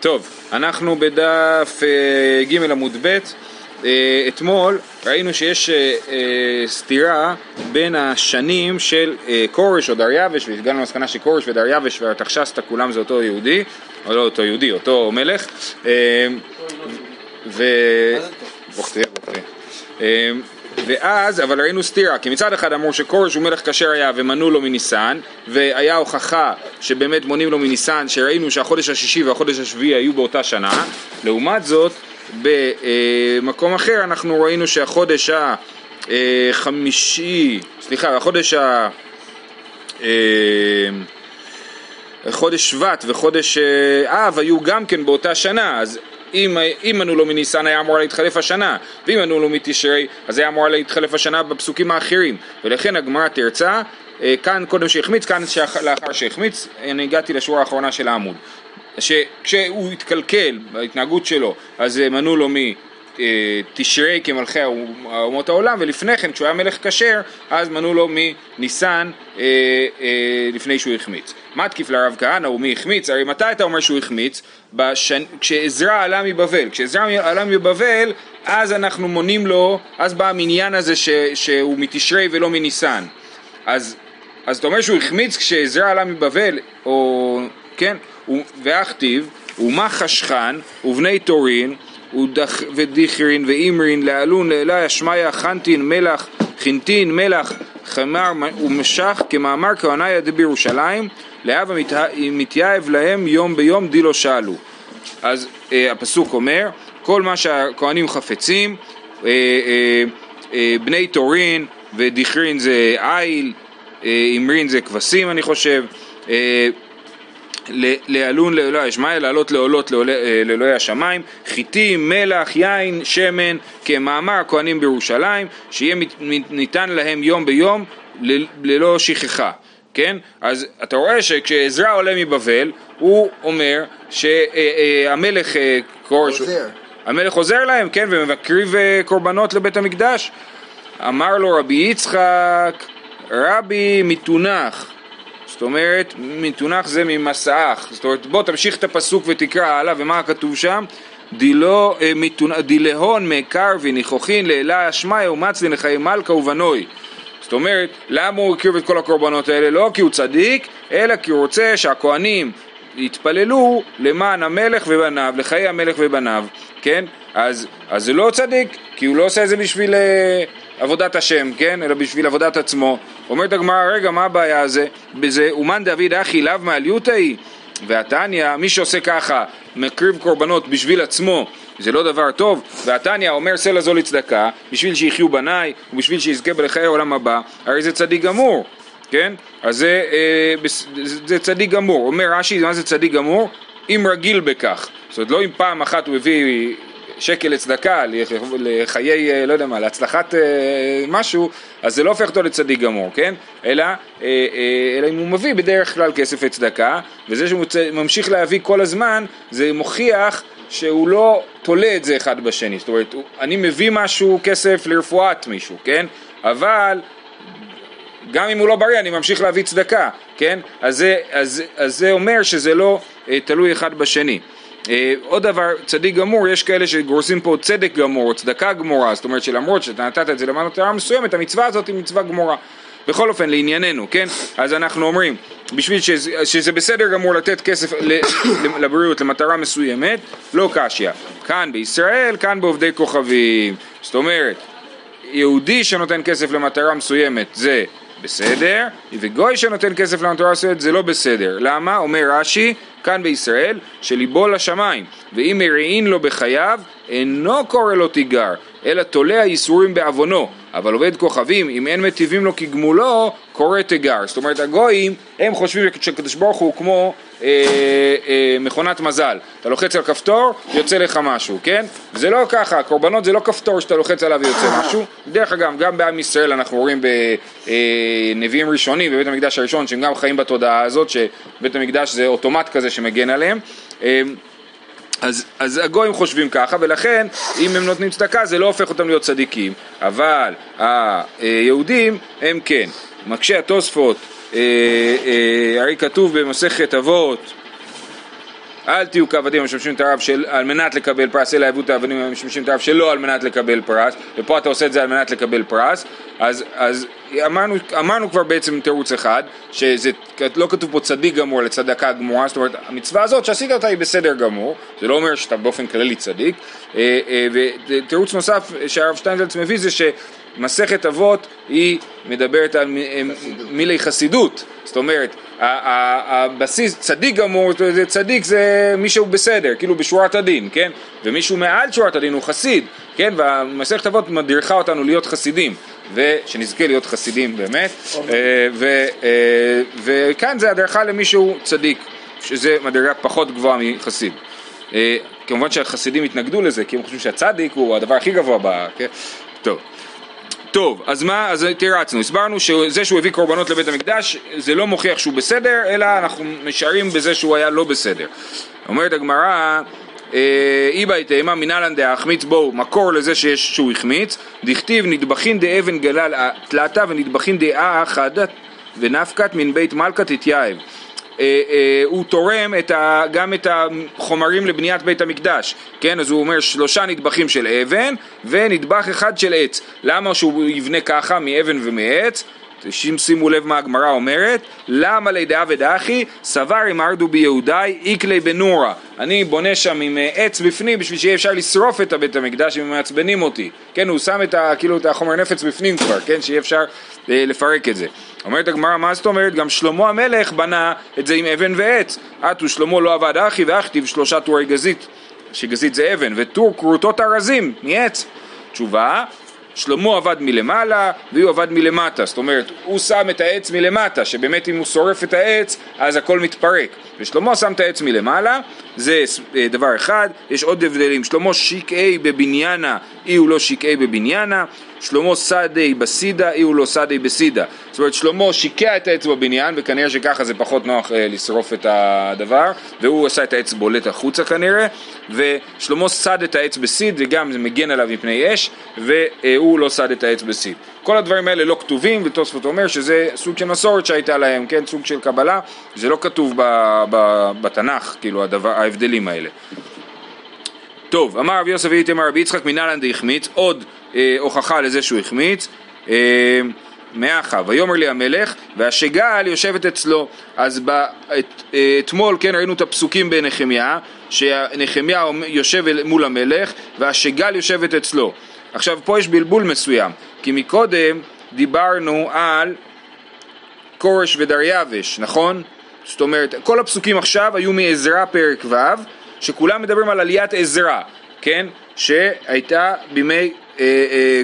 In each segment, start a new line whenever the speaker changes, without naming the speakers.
טוב, אנחנו בדף אה, ג' עמוד ב', אה, אתמול ראינו שיש אה, סתירה בין השנים של כורש או דריווש, והגענו למסקנה שכורש ודריווש והתחשסתא כולם זה אותו יהודי, או לא אותו יהודי, אותו מלך, ו... ואז, אבל ראינו סתירה, כי מצד אחד אמרו שכורש הוא מלך כשר היה ומנו לו מניסן, והיה הוכחה שבאמת מונים לו מניסן, שראינו שהחודש השישי והחודש השביעי היו באותה שנה, לעומת זאת, במקום אחר אנחנו ראינו שהחודש החמישי, סליחה, החודש ה... חודש שבט וחודש אב היו גם כן באותה שנה, אז אם, אם מנו לו מניסן היה אמור להתחלף השנה, ואם מנו לו מתשרי אז היה אמור להתחלף השנה בפסוקים האחרים, ולכן הגמרא תרצה, אה, כאן קודם שהחמיץ, כאן לאחר שהחמיץ, אני הגעתי לשורה האחרונה של העמוד. שכשהוא התקלקל בהתנהגות שלו, אז מנו לו מתשרי כמלכי אומות העולם, ולפני כן, כשהוא היה מלך כשר, אז מנו לו מניסן אה, אה, לפני שהוא החמיץ. מה תקיף לרב כהנא ומי החמיץ? הרי מתי אתה אומר שהוא החמיץ? בשנ... כשעזרא עלה מבבל. כשעזרא עלה מבבל, אז אנחנו מונים לו, אז בא המניין הזה ש... שהוא מתשרי ולא מניסן. אז, אז אתה אומר שהוא החמיץ כשעזרא עלה מבבל, או... כן? ואכתיב, ומה חשכן, ובני תורין, ודיכרין ואימרין, לאלון, לאלי, אשמיה, חנטין, מלח, חינטין, מלח, חמר ומשך, כמאמר כהניה דבירושלים, להבה מתייעב להם יום ביום דילו שאלו. אז אה, הפסוק אומר, כל מה שהכהנים חפצים, אה, אה, אה, בני תורין ודיכרין זה איל, אה, אמרין זה כבשים אני חושב, אה, לעלון לאלוהי השמיא, לעלות לעולות אה, לאלוהי השמיים, חיטים, מלח, יין, שמן, כמאמר הכהנים בירושלים, שיהיה ניתן להם יום ביום ללא שכחה. כן? אז אתה רואה שכשעזרא עולה מבבל, הוא אומר שהמלך אה, אה,
קורש... עוזר.
המלך עוזר להם, כן? ומקריב אה, קורבנות לבית המקדש. אמר לו רבי יצחק, רבי מתונח. זאת אומרת, מתונח זה ממסעך. זאת אומרת, בוא תמשיך את הפסוק ותקרא הלאה, ומה כתוב שם? דילהון מקרבי ניחוחין לאלה אשמיא ומצלין לחיי מלכה ובנוי. זאת אומרת, למה הוא הקריב את כל הקורבנות האלה? לא כי הוא צדיק, אלא כי הוא רוצה שהכוהנים יתפללו למען המלך ובניו, לחיי המלך ובניו, כן? אז, אז זה לא צדיק, כי הוא לא עושה את זה בשביל אה, עבודת השם, כן? אלא בשביל עבודת עצמו. אומרת הגמרא, רגע, מה הבעיה הזה? בזה, אומן דוד אחי לאו מעליותאי? והתניא, מי שעושה ככה, מקריב קורבנות בשביל עצמו, זה לא דבר טוב, והתניא אומר סלע זו לצדקה, בשביל שיחיו בניי, ובשביל שיזכה בלחיי העולם הבא, הרי זה צדיק גמור, כן? אז זה, אה, זה צדיק גמור. אומר רש"י, מה זה צדיק גמור? אם רגיל בכך. זאת אומרת, לא אם פעם אחת הוא הביא שקל לצדקה, לחיי, אה, לא יודע מה, להצלחת אה, משהו, אז זה לא הופך אותו לצדיק גמור, כן? אלא, אה, אלא אם הוא מביא בדרך כלל כסף לצדקה, וזה שהוא ממשיך להביא כל הזמן, זה מוכיח שהוא לא תולה את זה אחד בשני. זאת אומרת, אני מביא משהו, כסף לרפואת מישהו, כן? אבל גם אם הוא לא בריא, אני ממשיך להביא צדקה, כן? אז זה, אז, אז זה אומר שזה לא אה, תלוי אחד בשני. אה, עוד דבר, צדיק גמור, יש כאלה שגורסים פה צדק גמור, או צדקה גמורה, זאת אומרת שלמרות שאתה נתת את זה למען מטרה מסוימת, המצווה הזאת היא מצווה גמורה. בכל אופן, לענייננו, כן? אז אנחנו אומרים, בשביל שזה, שזה בסדר גמור לתת כסף לבריאות למטרה מסוימת, לא קשיא. כאן בישראל, כאן בעובדי כוכבים. זאת אומרת, יהודי שנותן כסף למטרה מסוימת זה בסדר, וגוי שנותן כסף מסוימת זה לא בסדר. למה? אומר רש"י, כאן בישראל, שליבו לשמיים, ואם מרעין לו בחייו, אינו קורא לו תיגר, אלא תולה הייסורים בעוונו, אבל עובד כוכבים, אם אין מטיבים לו כגמולו, קורא תיגר. זאת אומרת, הגויים, הם חושבים שקדוש ברוך הוא כמו אה, אה, מכונת מזל. אתה לוחץ על כפתור, יוצא לך משהו, כן? זה לא ככה, קורבנות זה לא כפתור שאתה לוחץ עליו ויוצא משהו. דרך אגב, גם בעם ישראל אנחנו רואים בנביאים אה, ראשונים, בבית המקדש הראשון, שהם גם חיים בתודעה הזאת, שבית המקדש זה אוטומט כזה שמגן עליהם. אה, אז, אז הגויים חושבים ככה, ולכן אם הם נותנים צדקה זה לא הופך אותם להיות צדיקים, אבל היהודים הם כן. מקשה התוספות, אה, אה, הרי כתוב במסכת אבות, אל תהיו כעבדים המשמשים את הרב של, על מנת לקבל פרס, אלא יבואו את העבדים המשמשים את הרב שלא על מנת לקבל פרס, ופה אתה עושה את זה על מנת לקבל פרס, אז, אז אמרנו, אמרנו כבר בעצם תירוץ אחד, שזה לא כתוב פה צדיק גמור לצדקה גמורה, זאת אומרת המצווה הזאת שעשית אותה היא בסדר גמור, זה לא אומר שאתה באופן כללי צדיק, אה, אה, ותירוץ נוסף שהרב שטיינזלץ מביא זה ש... מסכת אבות היא מדברת על מילי חסידות, זאת אומרת הבסיס, צדיק גמור, צדיק זה מישהו בסדר, כאילו בשורת הדין, כן? ומישהו מעל שורת הדין הוא חסיד, כן? והמסכת אבות מדריכה אותנו להיות חסידים, ושנזכה להיות חסידים באמת, אוקיי. אה, אה, וכאן זה הדרכה למישהו צדיק, שזה מדרגה פחות גבוהה מחסיד. אה, כמובן שהחסידים התנגדו לזה, כי הם חושבים שהצדיק הוא הדבר הכי גבוה ב... כן? טוב. טוב, אז מה, אז תירצנו, הסברנו שזה שהוא הביא קורבנות לבית המקדש זה לא מוכיח שהוא בסדר, אלא אנחנו משערים בזה שהוא היה לא בסדר. אומרת הגמרא, אה, תאמה מנהלן דהחמיץ בו, מקור לזה שיש, שהוא החמיץ, דכתיב נדבכין דאבן גלל תלתה ונדבכין דאה חדת ונפקת מן בית מלכה תתייעב. אה, אה, הוא תורם את ה, גם את החומרים לבניית בית המקדש, כן? אז הוא אומר שלושה נדבכים של אבן ונדבך אחד של עץ. למה שהוא יבנה ככה מאבן ומעץ? שימו לב מה הגמרא אומרת, למה לידעה ודאחי, סבר אם ארדו ביהודאי איקלי בנורה. אני בונה שם עם אה, עץ בפנים בשביל שיהיה אפשר לשרוף את הבית המקדש אם הם מעצבנים אותי. כן, הוא שם את, ה, כאילו, את החומר נפץ בפנים כבר, כן, שיהיה אפשר אה, לפרק את זה. אומרת הגמרא, מה זאת אומרת? גם שלמה המלך בנה את זה עם אבן ועץ. עטו שלמה לא עבד אחי ואכתיב שלושה טורי גזית, שגזית זה אבן, וטור כרותות ארזים מעץ. תשובה, שלמה עבד מלמעלה והוא עבד מלמטה, זאת אומרת הוא שם את העץ מלמטה, שבאמת אם הוא שורף את העץ אז הכל מתפרק, ושלמה שם את העץ מלמעלה, זה אה, דבר אחד, יש עוד הבדלים, שלמה שקעי בבניינה, אי הוא לא שקעי בבניינה, שלמה סדי בסידה, אי הוא לא סדי בסידה. זאת אומרת, שלמה שיקע את העץ בבניין, וכנראה שככה זה פחות נוח אה, לשרוף את הדבר, והוא עשה את העץ בולט החוצה כנראה, ושלמה סד את העץ בסיד, וגם זה מגן עליו מפני אש, והוא לא סד את העץ בסיד. כל הדברים האלה לא כתובים, ותוספות אומר שזה סוג של מסורת שהייתה להם, כן, סוג של קבלה, זה לא כתוב ב, ב, בתנ"ך, כאילו, הדבר, ההבדלים האלה. טוב, אמר רבי יוסף ואיתמר רבי יצחק מנהלן דהחמיץ, עוד אה, הוכחה לזה שהוא החמיץ. אה, מאחה, ויאמר לי המלך, והשגל יושבת אצלו. אז בא, את, אה, אתמול, כן, ראינו את הפסוקים בנחמיה, שנחמיה יושב מול המלך, והשגל יושבת אצלו. עכשיו, פה יש בלבול מסוים, כי מקודם דיברנו על כורש ודריווש, נכון? זאת אומרת, כל הפסוקים עכשיו היו מעזרא פרק ו', שכולם מדברים על עליית עזרא, כן? שהייתה בימי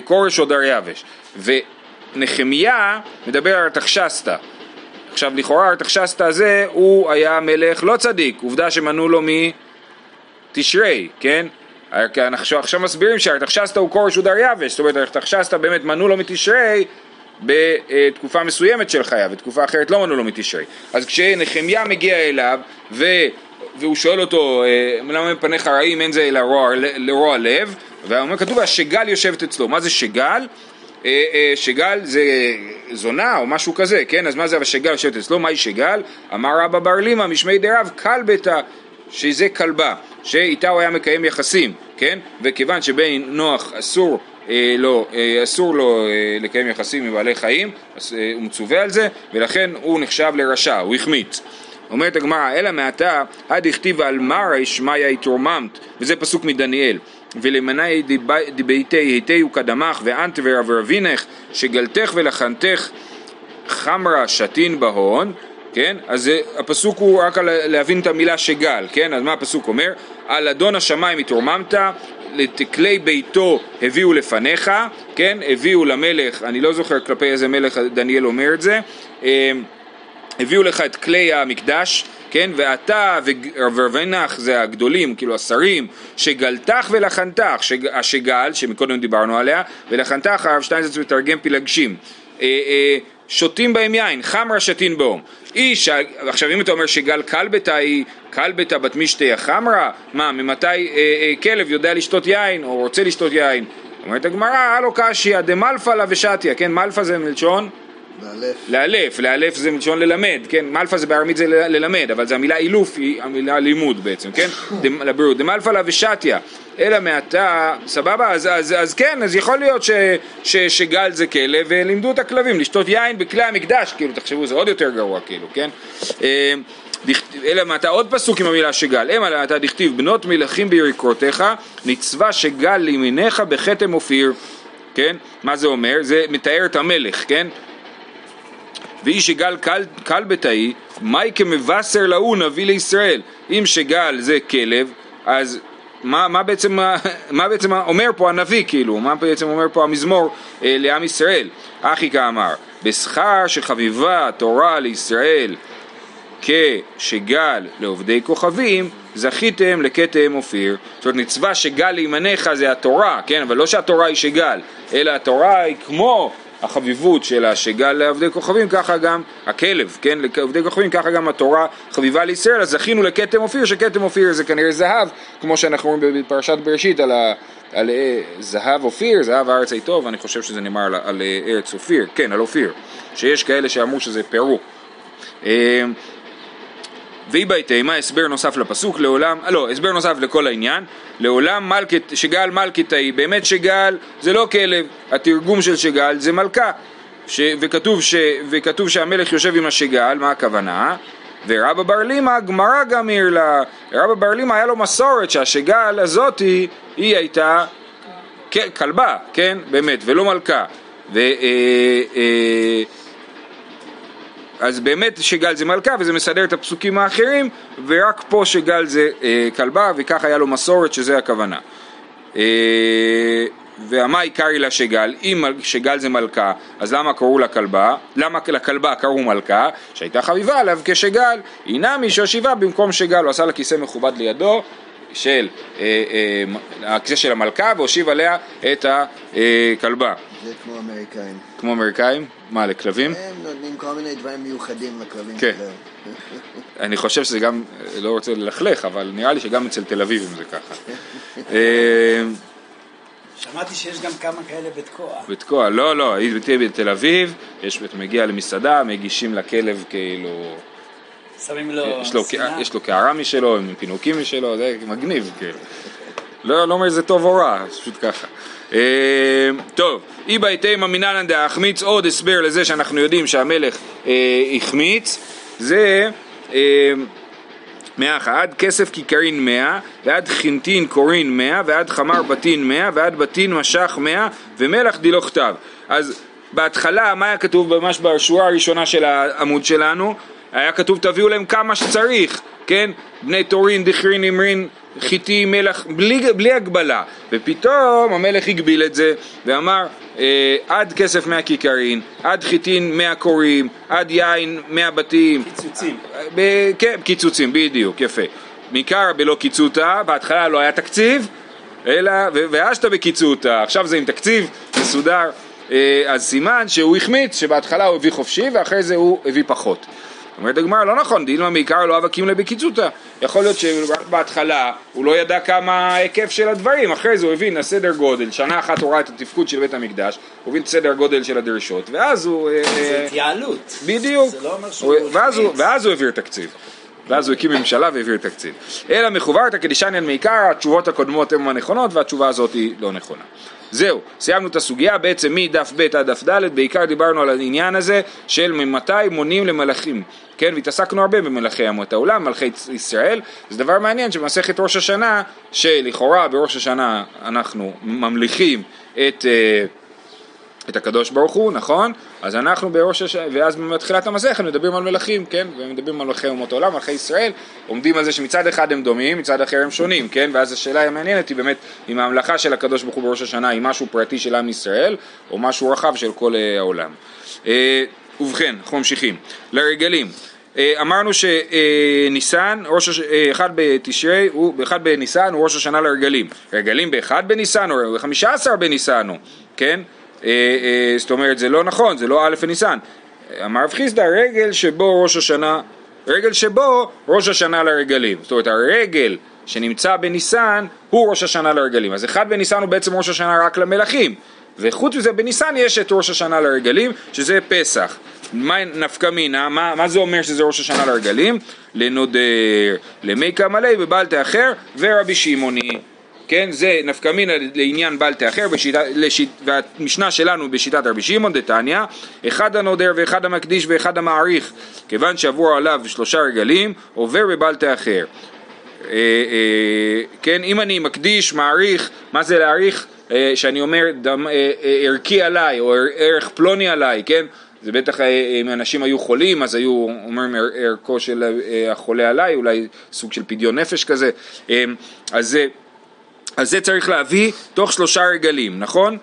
כורש או דריווש. ונחמיה מדבר על ארתחשסתא. עכשיו לכאורה ארתחשסתא הזה הוא היה מלך לא צדיק, עובדה שמנו לו מתשרי, כן? אנחנו עכשיו מסבירים שארתחשסתא הוא כורש ודריווש, זאת אומרת ארתחשסתא באמת מנו לו מתשרי בתקופה מסוימת של חייו, ותקופה אחרת לא מנו לו מתשרי. אז כשנחמיה מגיע אליו ו... והוא שואל אותו, אה, למה מפניך רעים אין זה אלא רוע, לרוע לב, והוא כתוב השגל יושבת אצלו, מה זה שגל? אה, אה, שגל זה זונה או משהו כזה, כן? אז מה זה השגל יושבת אצלו? מהי שגל? אמר רבא בר לימא משמי דרב כלבתא, שזה כלבה, שאיתה הוא היה מקיים יחסים, כן? וכיוון שבן נוח אסור אה, לא, אה, אסור לו אה, לקיים יחסים עם בעלי חיים, אז, אה, הוא מצווה על זה, ולכן הוא נחשב לרשע, הוא החמיץ. אומרת הגמרא, אלא מעתה, עד הכתיב על מרא שמיא התרוממת, וזה פסוק מדניאל. ולמנאי דביתי היתהו קדמך ואנטבר ורבינך שגלתך ולחנתך חמרה שתין בהון כן? אז הפסוק הוא רק להבין את המילה שגל, כן? אז מה הפסוק אומר? על אדון השמיים התרוממת, לתקלי ביתו הביאו לפניך, כן? הביאו למלך, אני לא זוכר כלפי איזה מלך דניאל אומר את זה, אמ, הביאו לך את כלי המקדש, כן? ואתה ורבנך זה הגדולים, כאילו השרים, שגלתך ולחנתך, שג, השגל, שמקודם דיברנו עליה, ולחנתך הרב שטיינזרץ מתרגם פילגשים. אה, אה, שותים בהם יין, חמרה שתין באום. איש, עכשיו אם אתה אומר שגל כלבתה היא כלבתה בת משתיה חמרה, מה, ממתי אה, אה, כלב יודע לשתות יין או רוצה לשתות יין? אומרת הגמרא, הלו קשיא דמלפה לה ושתיה, כן, מלפה זה מלשון
לאלף.
לאלף, זה מלשון ללמד, כן? מלפה זה בארמית זה ללמד, אבל זה המילה אילוף היא המילה לימוד בעצם, כן? לבריאות. דמלפה לה ושתיה, אלא מעתה, סבבה? אז, אז, אז כן, אז יכול להיות ש, ש, שגל זה כלב, ולימדו את הכלבים לשתות יין בכלי המקדש, כאילו, תחשבו, זה עוד יותר גרוע, כאילו, כן? דכ- אלא מעתה עוד פסוק עם המילה שגל, המה מעתה דכתיב בנות מלכים בירקותיך, נצבע שגל לימיניך בכתם אופיר, כן? מה זה אומר? זה מתאר את המלך, כן? ואיש שגל קל, קל בתאי, מאי כמבשר להוא נביא לישראל. אם שגל זה כלב, אז מה, מה, בעצם, מה בעצם אומר פה הנביא, כאילו, מה בעצם אומר פה המזמור אה, לעם ישראל? אחי כאמר, בשכר שחביבה התורה לישראל כשגל לעובדי כוכבים, זכיתם לכתם אופיר. זאת אומרת, נצבע שגל לימניך זה התורה, כן? אבל לא שהתורה היא שגל, אלא התורה היא כמו החביבות של השגל לעובדי כוכבים, ככה גם הכלב, כן? לעובדי כוכבים, ככה גם התורה חביבה לישראל, אז זכינו לכתם אופיר, שכתם אופיר זה כנראה זהב, כמו שאנחנו רואים בפרשת בראשית על, ה, על אה, זהב אופיר, זהב הארץ היא טוב, אני חושב שזה נאמר על, על אה, ארץ אופיר, כן, על אופיר, שיש כאלה שאמרו שזה פרו. והיא בהתאמה, הסבר נוסף לפסוק, לעולם, לא, הסבר נוסף לכל העניין, לעולם מלכת, שגל מלכתאי, באמת שגל זה לא כלב, התרגום של שגל זה מלכה, ש, וכתוב, ש, וכתוב שהמלך יושב עם השגל, מה הכוונה? ורבא בר לימא, גמרא גם העיר לה, רבא בר לימא היה לו מסורת שהשגל הזאתי, היא הייתה כלבה, כן, באמת, ולא מלכה. ו, אה, אה, אז באמת שגל זה מלכה וזה מסדר את הפסוקים האחרים ורק פה שגל זה אה, כלבה וכך היה לו מסורת שזה הכוונה. אה, והמה עיקרי לה שגל, אם שגל זה מלכה, אז למה קראו לה כלבה? למה לכלבה קראו מלכה? שהייתה חביבה עליו כשגל. היא נמי שהשיבה במקום שגל, הוא עשה לה כיסא מכובד לידו של אה, אה, הכיסא של המלכה והושיב עליה את הכלבה.
זה כמו אמריקאים.
כמו אמריקאים? מה, לכלבים?
הם נותנים כל מיני דברים מיוחדים לכלבים
כן.
שלהם.
אני חושב שזה גם, לא רוצה ללכלך, אבל נראה לי שגם אצל תל אביבים זה ככה. אה,
שמעתי שיש גם כמה כאלה בתקוע.
בתקוע, לא, לא, הייתי בתל אביב, יש, אתה מגיע למסעדה, מגישים לכלב כאילו,
שמים לו
יש לו,
שנאה.
יש לו קערה משלו, עם פינוקים משלו, זה מגניב, כאילו. לא, לא אומר זה טוב או רע, פשוט ככה. אה, טוב, אי בהתאמה מנהלן דהחמיץ, עוד הסבר לזה שאנחנו יודעים שהמלך אה, החמיץ, זה אה, מאה אחת, עד כסף כיכרין מאה, ועד חינטין קורין מאה, ועד חמר בתין מאה, ועד בתין משך מאה, ומלח דילו כתב. אז בהתחלה, מה היה כתוב ממש בשורה הראשונה של העמוד שלנו? היה כתוב תביאו להם כמה שצריך, כן? בני תורין, דכרין, אמרין, חיטי, מלח, בלי, בלי הגבלה. ופתאום המלך הגביל את זה, ואמר אה, עד כסף מאה כיכרין, עד חיטין מאה קוראים, עד יין מאה בתים.
קיצוצים.
ב- כן, קיצוצים, בדיוק, יפה. מעיקר בלא קיצותא, בהתחלה לא היה תקציב, אלא, ו- ואשתא בקיצותא, עכשיו זה עם תקציב מסודר, אה, אז סימן שהוא החמיץ, שבהתחלה הוא הביא חופשי ואחרי זה הוא הביא פחות. אומרת הגמרא, לא נכון, דילמה מעיקר לא אבקים לבקיצותא. יכול להיות שרק בהתחלה הוא לא ידע כמה ההיקף של הדברים, אחרי זה הוא הבין הסדר גודל, שנה אחת הוא ראה את התפקוד של בית המקדש, הוא הבין את סדר גודל של הדרישות, ואז הוא... אה,
זה התייעלות.
בדיוק.
זה לא אומר שהוא.
ואז הוא העביר תקציב. ואז הוא הקים ממשלה והעביר תקציב. אלא מחוברתא כדישניאן מעיקר, התשובות הקודמות הן הנכונות והתשובה הזאת היא לא נכונה. זהו, סיימנו את הסוגיה, בעצם מדף ב' עד דף ד', בעיקר דיברנו על העניין הזה של ממתי מונים למלכים, כן, והתעסקנו הרבה במלכי אמות העולם, מלכי ישראל, זה דבר מעניין שבמסכת ראש השנה, שלכאורה בראש השנה אנחנו ממליכים את... את הקדוש ברוך הוא, נכון? אז אנחנו בראש הש... ואז בתחילת המסכת מדברים על מלכים, כן? ומדברים על מלכי אומות העולם, מלכי ישראל, עומדים על זה שמצד אחד הם דומים, מצד אחר הם שונים, כן? ואז השאלה המעניינת היא באמת אם ההמלכה של הקדוש ברוך הוא בראש השנה היא משהו פרטי של עם ישראל, או משהו רחב של כל אה, העולם. אה, ובכן, אנחנו ממשיכים. לרגלים. אה, אמרנו שניסן, ראש אחד בתשרי, הוא, באחד בניסן הוא ראש השנה לרגלים. רגלים באחד בניסן או בחמישה עשר בניסן הוא, כן? אה, אה, זאת אומרת זה לא נכון, זה לא א' בניסן. אמר רב חיסדא, רגל שבו ראש השנה, רגל שבו ראש השנה לרגלים. זאת אומרת הרגל שנמצא בניסן הוא ראש השנה לרגלים. אז אחד בניסן הוא בעצם ראש השנה רק למלכים. וחוץ מזה בניסן יש את ראש השנה לרגלים, שזה פסח. מה נפקא מינה, מה, מה זה אומר שזה ראש השנה לרגלים? לנודר, למי קמלי בבעל תאחר ורבי שמעוני. כן, זה נפקא מינה לעניין בעל תאחר, והמשנה שלנו בשיטת רבי שמעון דתניא, אחד הנודר ואחד המקדיש ואחד המעריך, כיוון שעברו עליו שלושה רגלים, עובר בבעל תאחר. אה, אה, כן, אם אני מקדיש, מעריך, מה זה להעריך? אה, שאני אומר ערכי עליי, או ער- ערך פלוני עליי, כן? זה בטח אם אנשים היו חולים, אז היו אומרים ער- ערכו של החולה עליי, אולי סוג של פדיון נפש כזה. אז זה... אז זה צריך להביא תוך שלושה רגלים, נכון?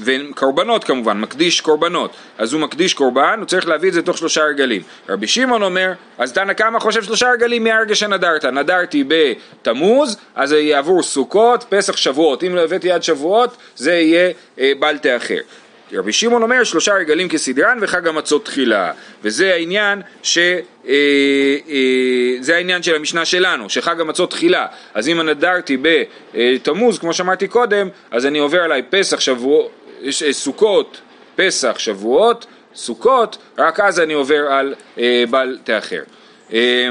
וקורבנות כמובן, מקדיש קורבנות. אז הוא מקדיש קורבן, הוא צריך להביא את זה תוך שלושה רגלים. רבי שמעון אומר, אז תנא קמא חושב שלושה רגלים מהרגע שנדרת. נדרתי בתמוז, אז זה יעבור סוכות, פסח, שבועות. אם לא הבאתי עד שבועות, זה יהיה אה, בל תאחר. רבי שמעון אומר שלושה רגלים כסדרן וחג המצות תחילה. וזה העניין ש... אה, אה, זה העניין של המשנה שלנו שחג המצות תחילה. אז אם נדרתי בתמוז כמו שאמרתי קודם אז אני עובר עליי פסח שבוע... יש, אה, סוכות פסח שבועות סוכות רק אז אני עובר על אה, בל תאחר. אה,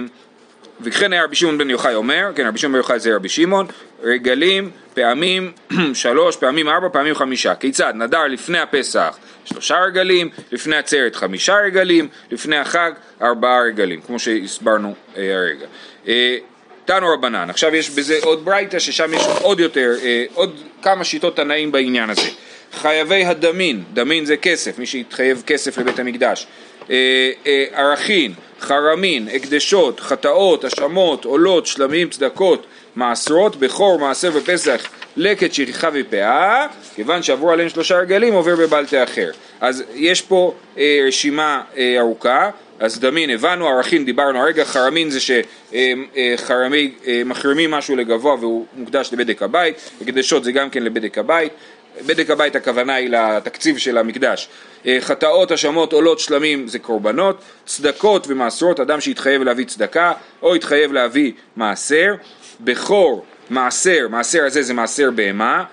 וכן היה רבי שמעון בן יוחאי אומר, כן רבי שמעון בן יוחאי זה רבי שמעון, רגלים פעמים שלוש, פעמים ארבע, פעמים חמישה. כיצד? נדר לפני הפסח שלושה רגלים, לפני עצרת חמישה רגלים, לפני החג ארבעה רגלים, כמו שהסברנו אה, הרגע. אה, תנו רבנן, עכשיו יש בזה עוד ברייתא ששם יש עוד יותר, אה, עוד כמה שיטות תנאים בעניין הזה. חייבי הדמין, דמין זה כסף, מי שהתחייב כסף לבית המקדש. אה, אה, ערכין, חרמין, הקדשות, חטאות, אשמות, עולות, שלמים, צדקות, מעשרות, בכור, מעשר ופסח, לקט, שכחה ופאה, כיוון שעברו עליהם שלושה רגלים עובר בבל תאחר. אז יש פה אה, רשימה אה, ארוכה, אז דמין הבנו, ערכין דיברנו. הרגע, חרמין זה שחרמי אה, מחרימים משהו לגבוה והוא מוקדש לבדק הבית, הקדשות זה גם כן לבדק הבית, בדק הבית הכוונה היא לתקציב של המקדש. אה, חטאות, האשמות, עולות, שלמים זה קורבנות, צדקות ומעשרות, אדם שהתחייב להביא צדקה או התחייב להביא מעשר, בכור, מעשר, מעשר הזה זה מעשר בהמה,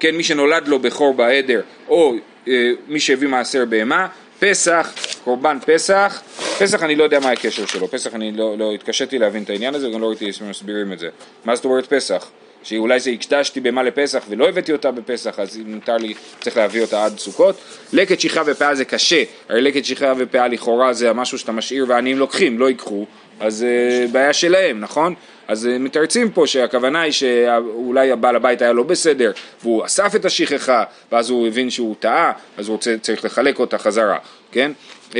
כן, מי שנולד לו בכור בעדר או אה, מי שהביא מעשר בהמה, פסח, קורבן פסח, פסח אני לא יודע מה הקשר שלו, פסח אני לא, לא התקשיתי להבין את העניין הזה וגם לא ראיתי שמסבירים את זה. מה זאת אומרת פסח? שאולי זה הקדשתי בהמה לפסח ולא הבאתי אותה בפסח, אז אם מותר לי, צריך להביא אותה עד סוכות. לקט שכחה ופאה זה קשה, הרי לקט שכחה ופאה לכאורה זה משהו שאתה משאיר ועניים לוקחים, לא ייקחו, אז uh, בעיה שלהם, נכון? אז uh, מתרצים פה שהכוונה היא שאולי הבעל הבית היה לא בסדר, והוא אסף את השכחה, ואז הוא הבין שהוא טעה, אז הוא רוצה, צריך לחלק אותה חזרה, כן? Uh,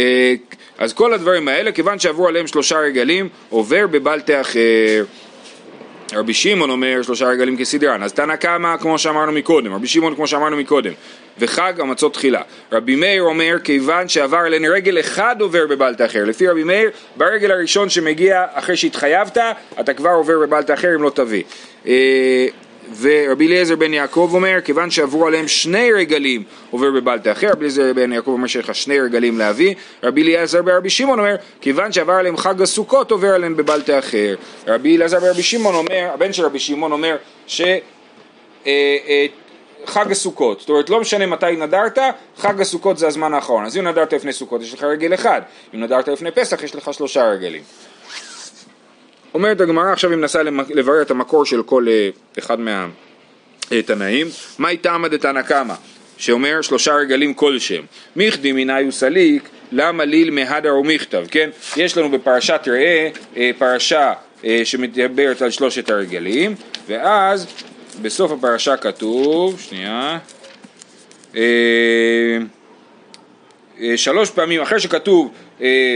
אז כל הדברים האלה, כיוון שעברו עליהם שלושה רגלים, עובר בבל תאחר. רבי שמעון אומר שלושה רגלים כסדרן, אז תנא קמא כמו שאמרנו מקודם, רבי שמעון כמו שאמרנו מקודם, וחג המצות תחילה. רבי מאיר אומר כיוון שעבר עלינו רגל אחד עובר בבלת אחר, לפי רבי מאיר ברגל הראשון שמגיע אחרי שהתחייבת אתה כבר עובר בבלת אחר אם לא תביא. אה, ורבי אליעזר בן יעקב אומר, כיוון שעברו עליהם שני רגלים עובר בבלטה אחר, רבי אליעזר בן יעקב אומר שיש לך שני רגלים להביא, רבי אליעזר ברבי שמעון אומר, כיוון שעבר עליהם חג הסוכות עובר עליהם בבלטה אחר. רבי אליעזר ברבי שמעון אומר, הבן של רבי שמעון אומר, ש... אה, אה, חג הסוכות, זאת אומרת לא משנה מתי נדרת, חג הסוכות זה הזמן האחרון, אז אם נדרת לפני סוכות יש לך רגל אחד, אם נדרת לפני פסח יש לך שלושה רגלים. אומרת הגמרא, עכשיו היא מנסה לברר את המקור של כל אה, אחד מהתנאים. מהי טעמא דתנא קמא? שאומר שלושה רגלים כלשהם. מיכדי מנאי וסליק, למה ליל מהדר ומכתב, כן? יש לנו בפרשת ראה אה, פרשה אה, שמדברת על שלושת הרגלים, ואז בסוף הפרשה כתוב, שנייה, שלוש פעמים, אחרי שכתוב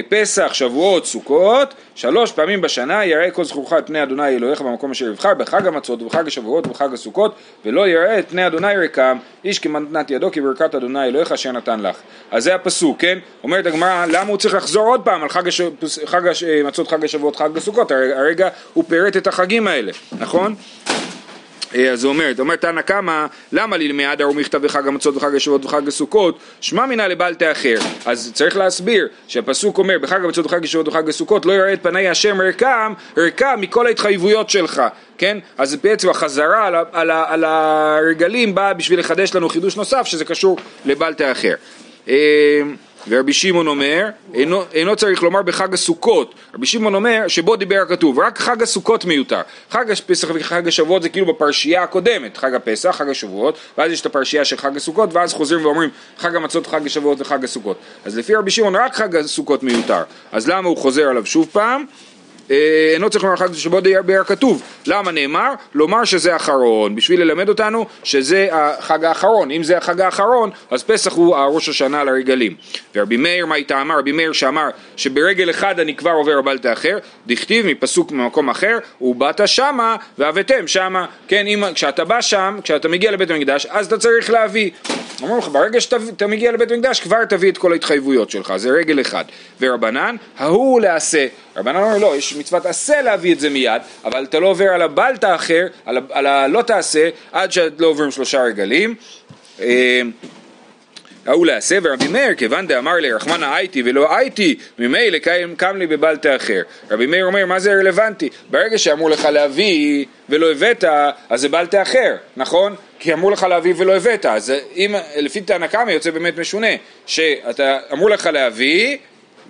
פסח, שבועות, סוכות, שלוש פעמים בשנה יראה כל זכורך את פני אדוני אלוהיך במקום אשר יבחר, בחג המצות ובחג השבועות ובחג הסוכות, ולא יראה את פני אדוני ריקם, איש כמתנת ידו כברכת אדוני אלוהיך אשר נתן לך. אז זה הפסוק, כן? אומרת הגמרא, למה הוא צריך לחזור עוד פעם על חג, הש... חג המצות, חג השבועות, חג הסוכות? הרגע הוא פירט את החגים האלה, נכון? אה, אז הוא אומר, אומר תנא קמא, למה לי למעדר ומכתב וחג המצות וחג השבועות וחג הסוכות, שמע מינא לבל תאחר. אז צריך להסביר שהפסוק אומר, בחג המצות וחג השבועות וחג הסוכות, לא יראה את פני השם ריקם, ריקם מכל ההתחייבויות שלך, כן? אז בעצם החזרה על, על, על הרגלים באה בשביל לחדש לנו חידוש נוסף, שזה קשור לבל תאחר. ורבי שמעון אומר, אינו, אינו צריך לומר בחג הסוכות. רבי שמעון אומר שבו דיבר הכתוב, רק חג הסוכות מיותר. חג הפסח וחג השבועות זה כאילו בפרשייה הקודמת, חג הפסח, חג השבועות, ואז יש את הפרשייה של חג הסוכות, ואז חוזרים ואומרים חג המצות, חג השבועות וחג הסוכות. אז לפי רבי שמעון רק חג הסוכות מיותר. אז למה הוא חוזר עליו שוב פעם? אה, אינו צריך לומר חג שבו דיבר כתוב. למה נאמר? לומר שזה אחרון, בשביל ללמד אותנו שזה החג האחרון. אם זה החג האחרון, אז פסח הוא הראש השנה לרגלים. ורבי מאיר, מה איתה אמר? רבי מאיר שאמר שברגל אחד אני כבר עובר הבל תאחר, דכתיב מפסוק ממקום אחר, ובאת שמה והבאתם שמה. כן, אם, כשאתה בא שם, כשאתה מגיע לבית המקדש, אז אתה צריך להביא. אומרים לך, ברגע שאתה מגיע לבית המקדש, כבר תביא את כל ההתחייבויות שלך, זה רגל אחד. ורבנן, ההוא לעשה. רבנן אומר, לא, יש מצוות עשה להביא את זה מיד, אבל אתה לא עובר על הבל תאחר, על, על הלא תעשה, עד שלא עוברים שלושה רגלים. אה, ההוא לעשה, ורבי מאיר, כיוון דאמר לי רחמנא הייתי ולא הייתי, ממילא קיים קם לי בבל תאחר. רבי מאיר אומר, מה זה רלוונטי? ברגע שאמרו לך להביא ולא הבאת, אז זה בל תאחר, נכון? כי אמרו לך להביא ולא הבאת, אז אם, לפי תנא קמא יוצא באמת משונה, שאתה, אמרו לך להביא,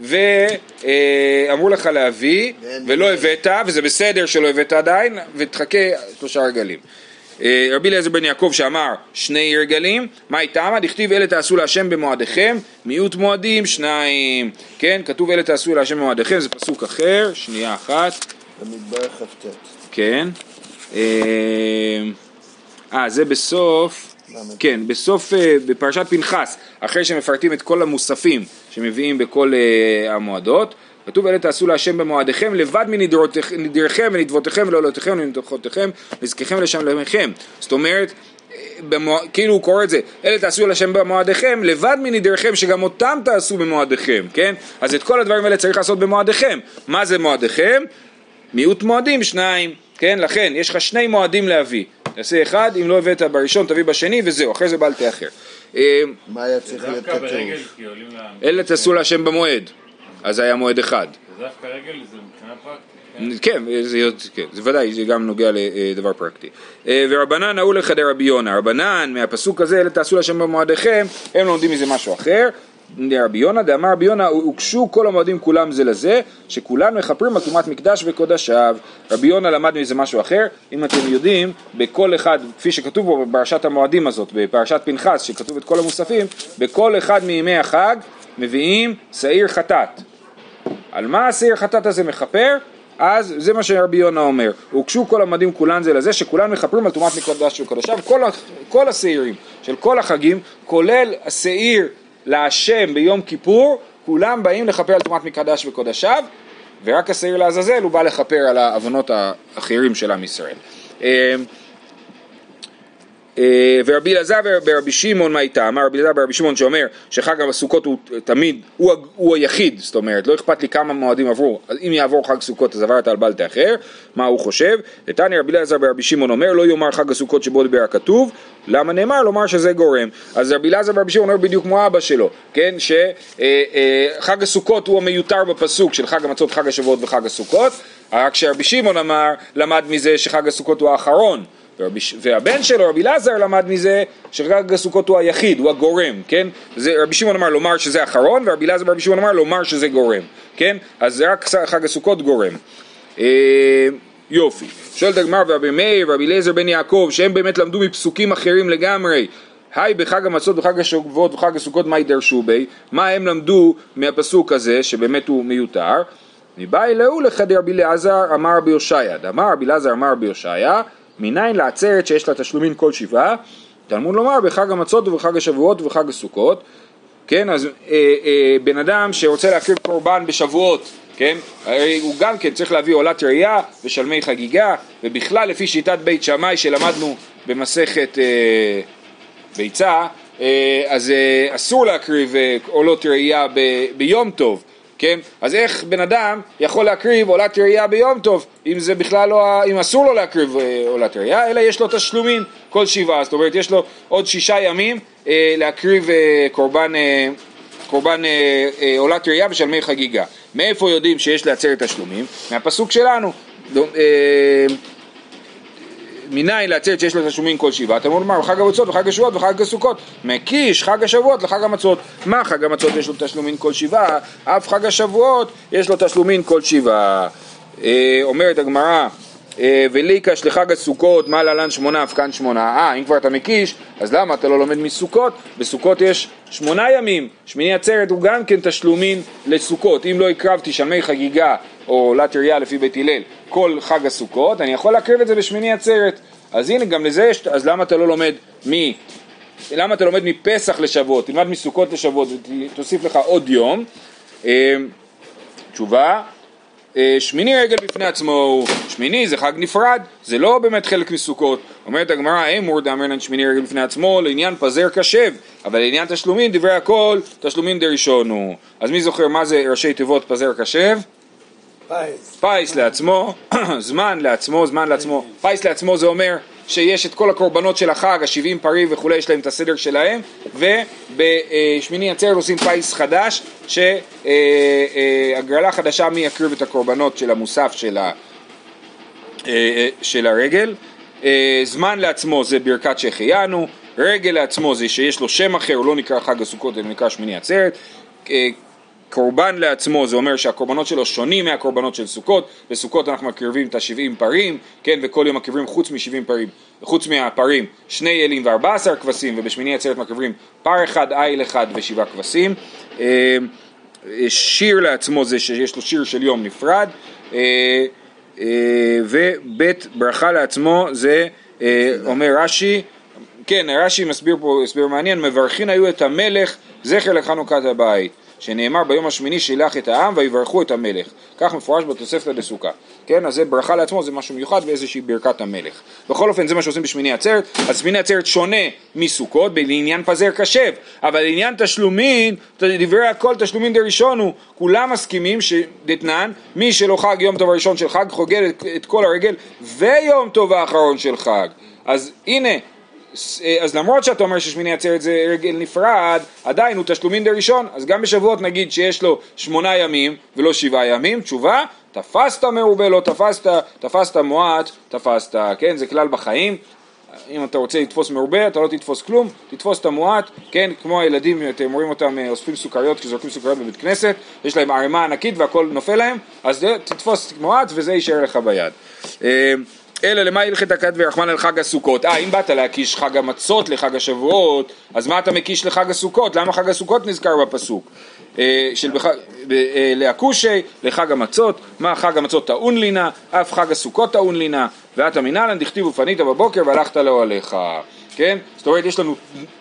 ואמרו לך להביא ולא הבאת, וזה בסדר שלא הבאת עדיין, ותחכה שלושה רגלים. אה, רבי אליעזר בן יעקב שאמר שני רגלים, מה איתמה? דכתיב אלה תעשו להשם במועדיכם, מיעוט מועדים שניים. כן, כתוב אלה תעשו להשם במועדיכם, זה פסוק אחר, שנייה אחת,
במדבר כ"ט.
כן. אה, זה בסוף, כן, בסוף, אה, בפרשת פנחס, אחרי שמפרטים את כל המוספים שמביאים בכל אה, המועדות, כתוב אלה תעשו להשם במועדיכם לבד מנדריכם ונדבותיכם ולעולותיכם ומנתוחותיכם וזכיכם לשלמיכם. זאת אומרת, אה, במוע... כאילו הוא קורא את זה, אלה תעשו להשם במועדיכם לבד מנדריכם שגם אותם תעשו במועדיכם, כן? אז את כל הדברים האלה צריך לעשות במועדיכם. מה זה מועדיכם? מיעוט מועדים שניים, כן? לכן יש לך שני מועדים להביא. תעשה אחד, אם לא הבאת בראשון תביא בשני וזהו, אחרי זה בל תאחר. אה,
מה היה צריך להיות כתוב?
אלה תעשו להשם במועד, אז היה מועד אחד.
דווקא רגל זה מבחינה פרקטית. כן?
כן, זה, כן, זה ודאי, זה גם נוגע לדבר פרקטי. אה, ורבנן נעו לך דרבי יונה, רבנן מהפסוק הזה, אלה תעשו להשם במועדיכם, הם לומדים מזה משהו אחר. רבי יונה, דאמר רבי יונה, הוגשו כל המועדים כולם זה לזה, שכולם מכפרים על טומאת מקדש וקודשיו. רבי יונה למד מזה משהו אחר, אם אתם יודעים, בכל אחד, כפי שכתוב פה בפרשת המועדים הזאת, בפרשת פנחס, שכתוב את כל המוספים, בכל אחד מימי החג מביאים שעיר חטאת. על מה השעיר חטאת הזה מכפר? אז זה מה שרבי יונה אומר, הוגשו כל המדים כולן זה לזה שכולן מכפרים על טומאת מקדש וקודשיו, כל, כל השעירים של כל החגים, כולל השעיר להשם ביום כיפור, כולם באים לכפר על טומאת מקדש וקודשיו, ורק השעיר לעזאזל הוא בא לכפר על העוונות האחרים של עם ישראל. אה, אה, ורבי אלעזר ורבי שמעון מה איתה? אמר רבי אלעזר ורבי שמעון שאומר שחג הסוכות הוא תמיד, הוא, הוא היחיד, זאת אומרת, לא אכפת לי כמה מועדים עברו, אז אם יעבור חג סוכות אז עברת על בל תאחר, מה הוא חושב? נתניה רבי אלעזר ורבי שמעון אומר לא יאמר חג הסוכות שבו דיבר הכתוב, למה נאמר? לומר שזה גורם. אז רבי אלעזר ורבי שמעון אומר בדיוק כמו אבא שלו, כן? שחג הסוכות הוא המיותר בפסוק של חג המצות, חג השבועות וחג הסוכות, רק שרבי שמעון אמר, למד מזה שחג הסוכות הוא האחרון. והבן שלו, רבי אלעזר, למד מזה שחג הסוכות הוא היחיד, הוא הגורם, כן? זה, רבי שמעון אמר לומר שזה אחרון, ורבי אלעזר ורבי שמעון אמר לומר שזה גורם, כן? אז זה רק חג הסוכות גורם. אה, יופי. שואלת הגמר ורבי מאיר ורבי אליעזר בן יעקב, שהם באמת למדו מפסוקים אחרים לגמרי. היי בחג המצות וחג השבועות וחג הסוכות מה ידרשו בי? מה הם למדו מהפסוק הזה, שבאמת הוא מיותר? מבאי לאו לך דרבי אלעזר אמר רבי הושעיה, דאמר רבי אלעזר אמר רבי הושעיה, מניין לעצרת שיש לה תשלומין כל שבעה, תלמוד לומר בחג המצות ובחג השבועות ובחג הסוכות, כן, אז אה, אה, בן אדם שרוצה להקריב קורבן בשבועות, כן, הרי הוא גם כן צריך להביא עולת ראייה ושלמי חגיגה, ובכלל לפי שיטת בית שמאי שלמדנו במסכת אה, ביצה, אה, אז אה, אסור להקריב אה, עולות ראייה ב, ביום טוב, כן? אז איך בן אדם יכול להקריב עולת ראייה ביום טוב, אם זה בכלל לא, אם אסור לו להקריב אה, עולת ראייה, אלא יש לו תשלומים כל שבעה, זאת אומרת יש לו עוד שישה ימים אה, להקריב אה, קורבן, אה, קורבן אה, אה, עולת ראייה ושלמי חגיגה. מאיפה יודעים שיש לעצרת תשלומים? מהפסוק שלנו. לא, אה, מניין לעצרת שיש לו תשלומים כל שבעה, תלמוד לומר חג המצות וחג השבועות וחג הסוכות, מקיש חג השבועות לחג המצות. מה חג המצות יש לו תשלומים כל שבעה, אף חג השבועות יש לו תשלומים כל שבעה. אה, אומרת הגמרא, וליקש לחג הסוכות, מה להלן שמונה אף כאן שמונה. אה, אם כבר אתה מקיש, אז למה אתה לא לומד מסוכות? בסוכות יש שמונה ימים, שמיני עצרת הוא גם כן תשלומים לסוכות. אם לא הקרבתי שלמי חגיגה או ראייה לפי בית הלל כל חג הסוכות, אני יכול להקריב את זה בשמיני עצרת. אז הנה, גם לזה יש, אז למה אתה לא לומד מ... למה אתה לומד מפסח לשבועות? תלמד מסוכות לשבועות ותוסיף לך עוד יום. אה, תשובה, אה, שמיני רגל בפני עצמו שמיני זה חג נפרד, זה לא באמת חלק מסוכות. אומרת הגמרא, אמור דאמרנן שמיני רגל בפני עצמו לעניין פזר קשב, אבל לעניין תשלומים דברי הכל, תשלומים דראשון הוא. אז מי זוכר מה זה ראשי תיבות פזר קשב?
פיס.
פיס לעצמו, זמן לעצמו, זמן לעצמו. פיס לעצמו זה אומר שיש את כל הקורבנות של החג, השבעים פרים וכולי, יש להם את הסדר שלהם, ובשמיני עצרת עושים פיס חדש, שהגרלה חדשה מי יקריב את הקורבנות של המוסף של, ה, אה, אה, של הרגל. אה, זמן לעצמו זה ברכת שהחיינו, רגל לעצמו זה שיש לו שם אחר, הוא לא נקרא חג הסוכות, אלא נקרא שמיני עצרת. אה, קורבן לעצמו זה אומר שהקורבנות שלו שונים מהקורבנות של סוכות, בסוכות אנחנו מקריבים את השבעים פרים, כן, וכל יום מקריבים חוץ משבעים פרים, חוץ מהפרים, שני אלים וארבע עשר כבשים, ובשמיני עצרת מקריבים פר אחד, איל אחד ושבעה כבשים. אה, שיר לעצמו זה שיש לו שיר של יום נפרד, אה, אה, ובית ברכה לעצמו זה, אה, אומר רש"י, כן, רש"י מסביר פה הסבר מעניין, מברכין היו את המלך זכר לחנוכת הבית, שנאמר ביום השמיני שילח את העם ויברכו את המלך, כך מפורש בתוספתא דסוכה, כן, אז זה ברכה לעצמו, זה משהו מיוחד ואיזושהי ברכת המלך. בכל אופן זה מה שעושים בשמיני עצרת, אז שמיני עצרת שונה מסוכות לעניין פזר קשב, אבל לעניין תשלומין, דברי הכל תשלומין דראשון הוא, כולם מסכימים שדתנן, מי שלא חג יום טוב הראשון של חג חוגג את, את כל הרגל ויום טוב האחרון של חג. אז הנה, אז למרות שאתה אומר ששמיני עצרת זה רגל נפרד, עדיין הוא תשלומין דראשון, אז גם בשבועות נגיד שיש לו שמונה ימים ולא שבעה ימים, תשובה, תפסת מרובה לא תפסת, תפסת מועט, תפסת, כן, זה כלל בחיים, אם אתה רוצה לתפוס מרובה, אתה לא תתפוס כלום, תתפוס את המועט, כן, כמו הילדים, אתם רואים אותם אה, אוספים סוכריות, כשזורקים סוכריות בבית כנסת, יש להם ערימה ענקית והכל נופל להם, אז זה- תתפוס מועט וזה יישאר לך ביד. אלא למה הלכת הכת ורחמן על חג הסוכות? אה, אם באת להקיש חג המצות לחג השבועות, אז מה אתה מקיש לחג הסוכות? למה חג הסוכות נזכר בפסוק? אה, של בח... אה, להכושי, לחג המצות, מה חג המצות טעון לינה, אף חג הסוכות טעון לינה, ואת המנהלן דכתיב ופנית בבוקר והלכת לאוהליך. כן? זאת אומרת, יש לנו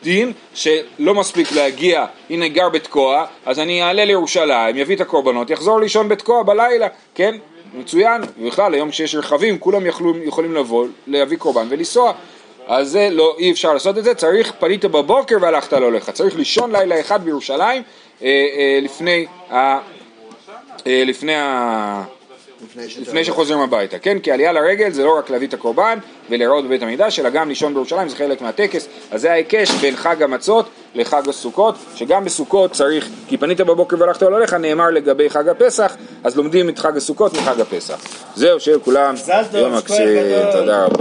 דין שלא מספיק להגיע, הנה גר בתקוע, אז אני אעלה לירושלים, יביא את הקורבנות, יחזור לישון בתקוע בלילה, כן? מצוין, ובכלל היום כשיש רכבים כולם יכלו, יכולים לבוא, להביא קורבן ולנסוע. אז זה לא, אי אפשר לעשות את זה, צריך פנית בבוקר והלכת להולך, צריך לישון לילה אחד בירושלים אה, אה, לפני, ה, אה, לפני, ה,
לפני שאתה...
לפני שחוזרים הביתה, כן? כי עלייה לרגל זה לא רק להביא את הקורבן ולהיראות בבית המקדש, אלא גם לישון בירושלים, זה חלק מהטקס, אז זה ההיקש בין חג המצות לחג הסוכות, שגם בסוכות צריך, כי פנית בבוקר והלכת להולך, נאמר לגבי חג הפסח, אז לומדים את חג הסוכות מחג הפסח. זהו, שיהיה
טוב,
יום מקסים. תודה רבה.